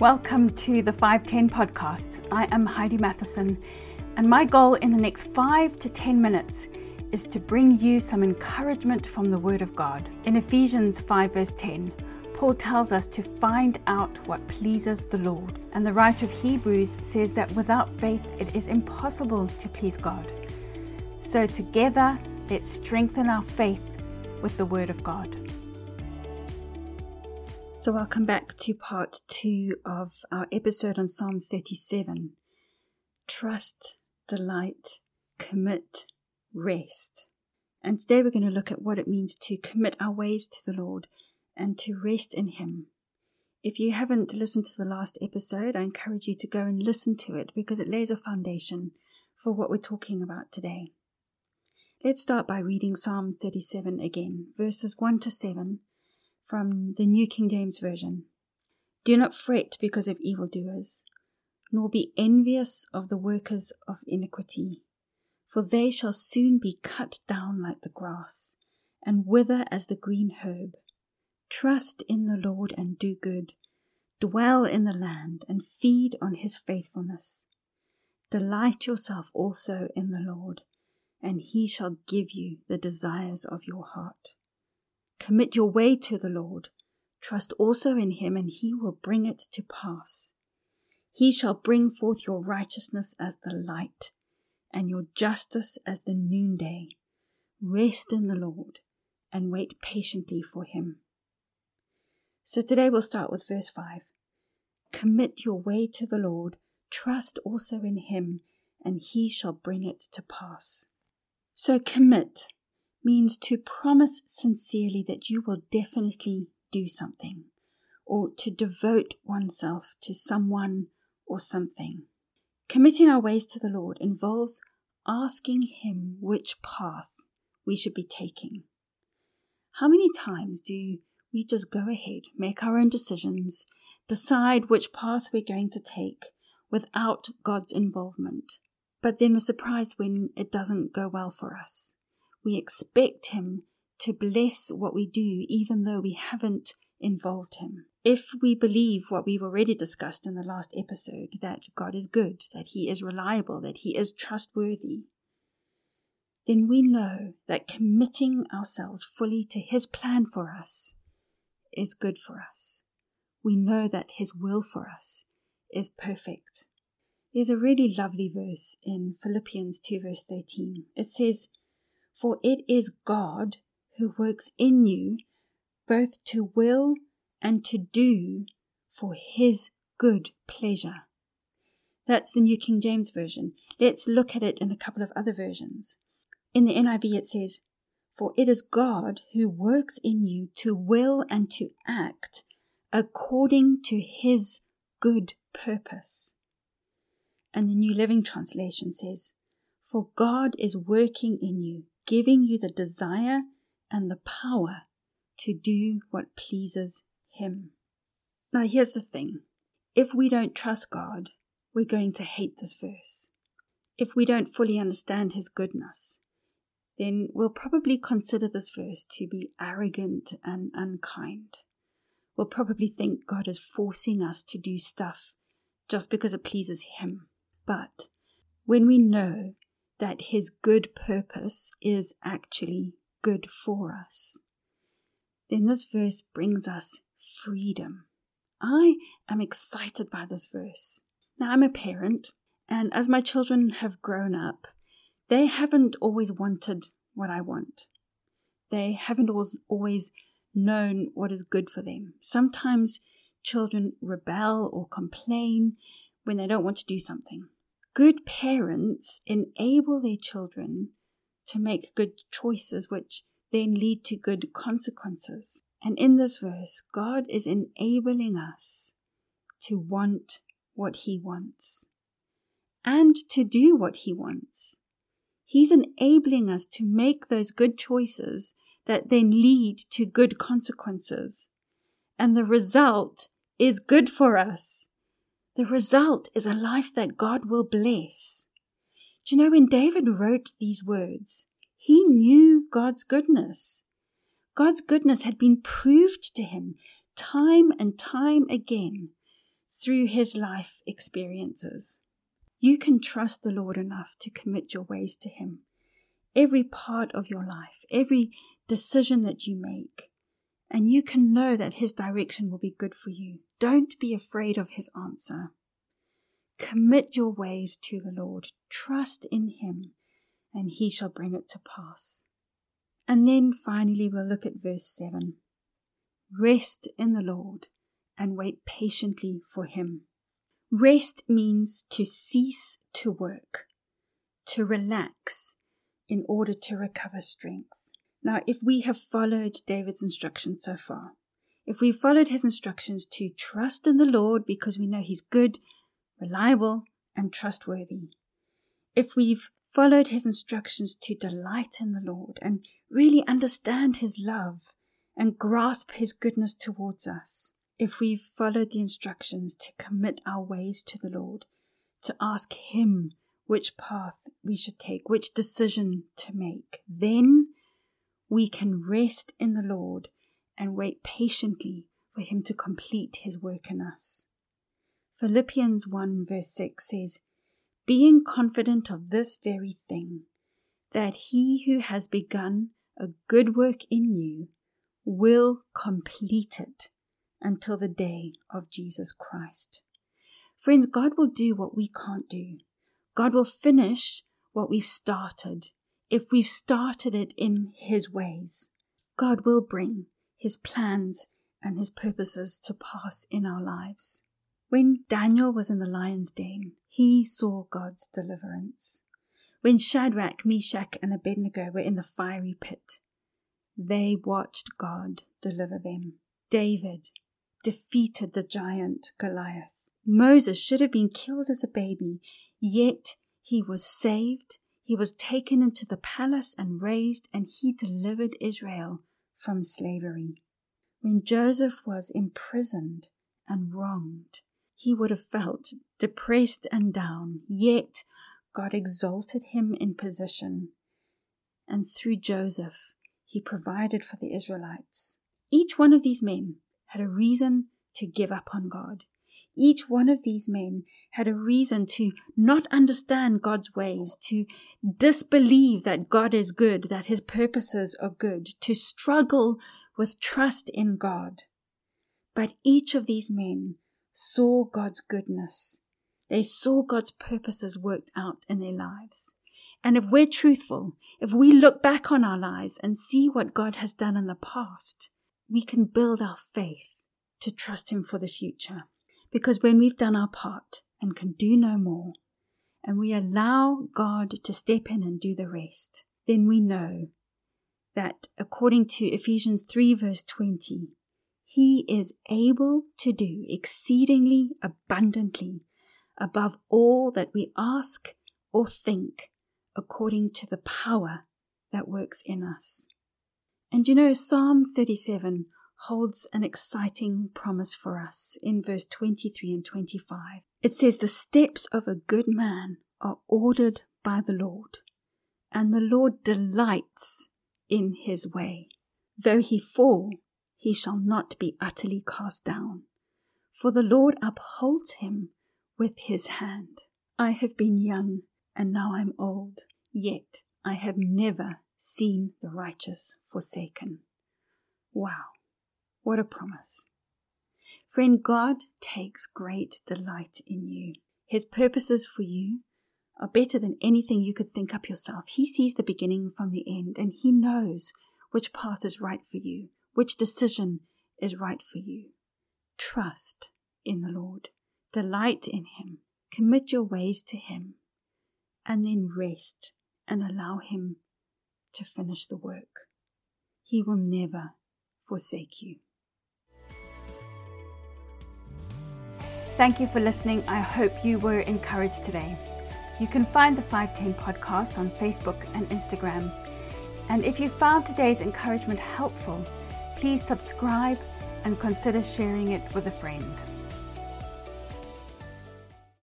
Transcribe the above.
Welcome to the 510 podcast. I am Heidi Matheson, and my goal in the next five to 10 minutes is to bring you some encouragement from the Word of God. In Ephesians 5, verse 10, Paul tells us to find out what pleases the Lord. And the writer of Hebrews says that without faith it is impossible to please God. So, together, let's strengthen our faith with the Word of God. So, welcome back to part two of our episode on Psalm 37 Trust, Delight, Commit, Rest. And today we're going to look at what it means to commit our ways to the Lord and to rest in Him. If you haven't listened to the last episode, I encourage you to go and listen to it because it lays a foundation for what we're talking about today. Let's start by reading Psalm 37 again, verses 1 to 7 from the New King James Version. Do not fret because of evildoers, nor be envious of the workers of iniquity, for they shall soon be cut down like the grass, and wither as the green herb. Trust in the Lord and do good. Dwell in the land and feed on his faithfulness. Delight yourself also in the Lord, and he shall give you the desires of your heart. Commit your way to the Lord. Trust also in him, and he will bring it to pass. He shall bring forth your righteousness as the light, and your justice as the noonday. Rest in the Lord, and wait patiently for him. So today we'll start with verse 5. Commit your way to the Lord, trust also in him, and he shall bring it to pass. So commit means to promise sincerely that you will definitely do something, or to devote oneself to someone or something. Committing our ways to the Lord involves asking Him which path we should be taking. How many times do we just go ahead, make our own decisions, decide which path we're going to take without God's involvement? But then we're surprised when it doesn't go well for us. We expect Him to bless what we do, even though we haven't involved Him. If we believe what we've already discussed in the last episode that God is good, that He is reliable, that He is trustworthy, then we know that committing ourselves fully to His plan for us is good for us. We know that His will for us is perfect. There's a really lovely verse in Philippians 2, verse 13. It says, for it is God who works in you both to will and to do for his good pleasure. That's the New King James Version. Let's look at it in a couple of other versions. In the NIV, it says, For it is God who works in you to will and to act according to his good purpose. And the New Living Translation says, For God is working in you giving you the desire and the power to do what pleases Him. Now, here's the thing if we don't trust God, we're going to hate this verse. If we don't fully understand His goodness, then we'll probably consider this verse to be arrogant and unkind. We'll probably think God is forcing us to do stuff just because it pleases Him. But when we know that His good purpose is actually good for us, then this verse brings us freedom. I am excited by this verse. Now, I'm a parent, and as my children have grown up, they haven't always wanted what I want. They haven't always known what is good for them. Sometimes children rebel or complain when they don't want to do something. Good parents enable their children to make good choices, which then lead to good consequences. And in this verse, God is enabling us to want what He wants and to do what He wants. He's enabling us to make those good choices that then lead to good consequences. And the result is good for us. The result is a life that God will bless. Do you know when David wrote these words, he knew God's goodness. God's goodness had been proved to him time and time again through his life experiences. You can trust the Lord enough to commit your ways to him. Every part of your life, every decision that you make, and you can know that his direction will be good for you. Don't be afraid of his answer. Commit your ways to the Lord, trust in him, and he shall bring it to pass. And then finally, we'll look at verse 7. Rest in the Lord and wait patiently for Him. Rest means to cease to work, to relax in order to recover strength. Now, if we have followed David's instructions so far, if we've followed his instructions to trust in the Lord because we know He's good, reliable, and trustworthy, if we've followed his instructions to delight in the Lord and really understand his love and grasp his goodness towards us, if we've followed the instructions to commit our ways to the Lord, to ask him which path we should take, which decision to make, then we can rest in the Lord and wait patiently for him to complete his work in us. Philippians 1 verse 6 says, being confident of this very thing, that he who has begun a good work in you will complete it until the day of Jesus Christ. Friends, God will do what we can't do. God will finish what we've started if we've started it in His ways. God will bring His plans and His purposes to pass in our lives. When Daniel was in the lion's den, he saw God's deliverance. When Shadrach, Meshach, and Abednego were in the fiery pit, they watched God deliver them. David defeated the giant Goliath. Moses should have been killed as a baby, yet he was saved. He was taken into the palace and raised, and he delivered Israel from slavery. When Joseph was imprisoned and wronged, he would have felt depressed and down, yet God exalted him in position. And through Joseph, he provided for the Israelites. Each one of these men had a reason to give up on God. Each one of these men had a reason to not understand God's ways, to disbelieve that God is good, that his purposes are good, to struggle with trust in God. But each of these men saw God's goodness. They saw God's purposes worked out in their lives. And if we're truthful, if we look back on our lives and see what God has done in the past, we can build our faith to trust Him for the future. Because when we've done our part and can do no more, and we allow God to step in and do the rest, then we know that according to Ephesians 3, verse 20, he is able to do exceedingly abundantly above all that we ask or think, according to the power that works in us. And you know, Psalm 37 holds an exciting promise for us in verse 23 and 25. It says, The steps of a good man are ordered by the Lord, and the Lord delights in his way. Though he fall, he shall not be utterly cast down, for the Lord upholds him with his hand. I have been young, and now I'm old, yet I have never seen the righteous forsaken. Wow, what a promise. Friend, God takes great delight in you. His purposes for you are better than anything you could think up yourself. He sees the beginning from the end, and He knows which path is right for you which decision is right for you. Trust in the Lord, delight in Him, commit your ways to Him, and then rest and allow Him to finish the work. He will never forsake you. Thank you for listening. I hope you were encouraged today. You can find the 510 podcast on Facebook and Instagram. And if you found today's encouragement helpful, please subscribe and consider sharing it with a friend.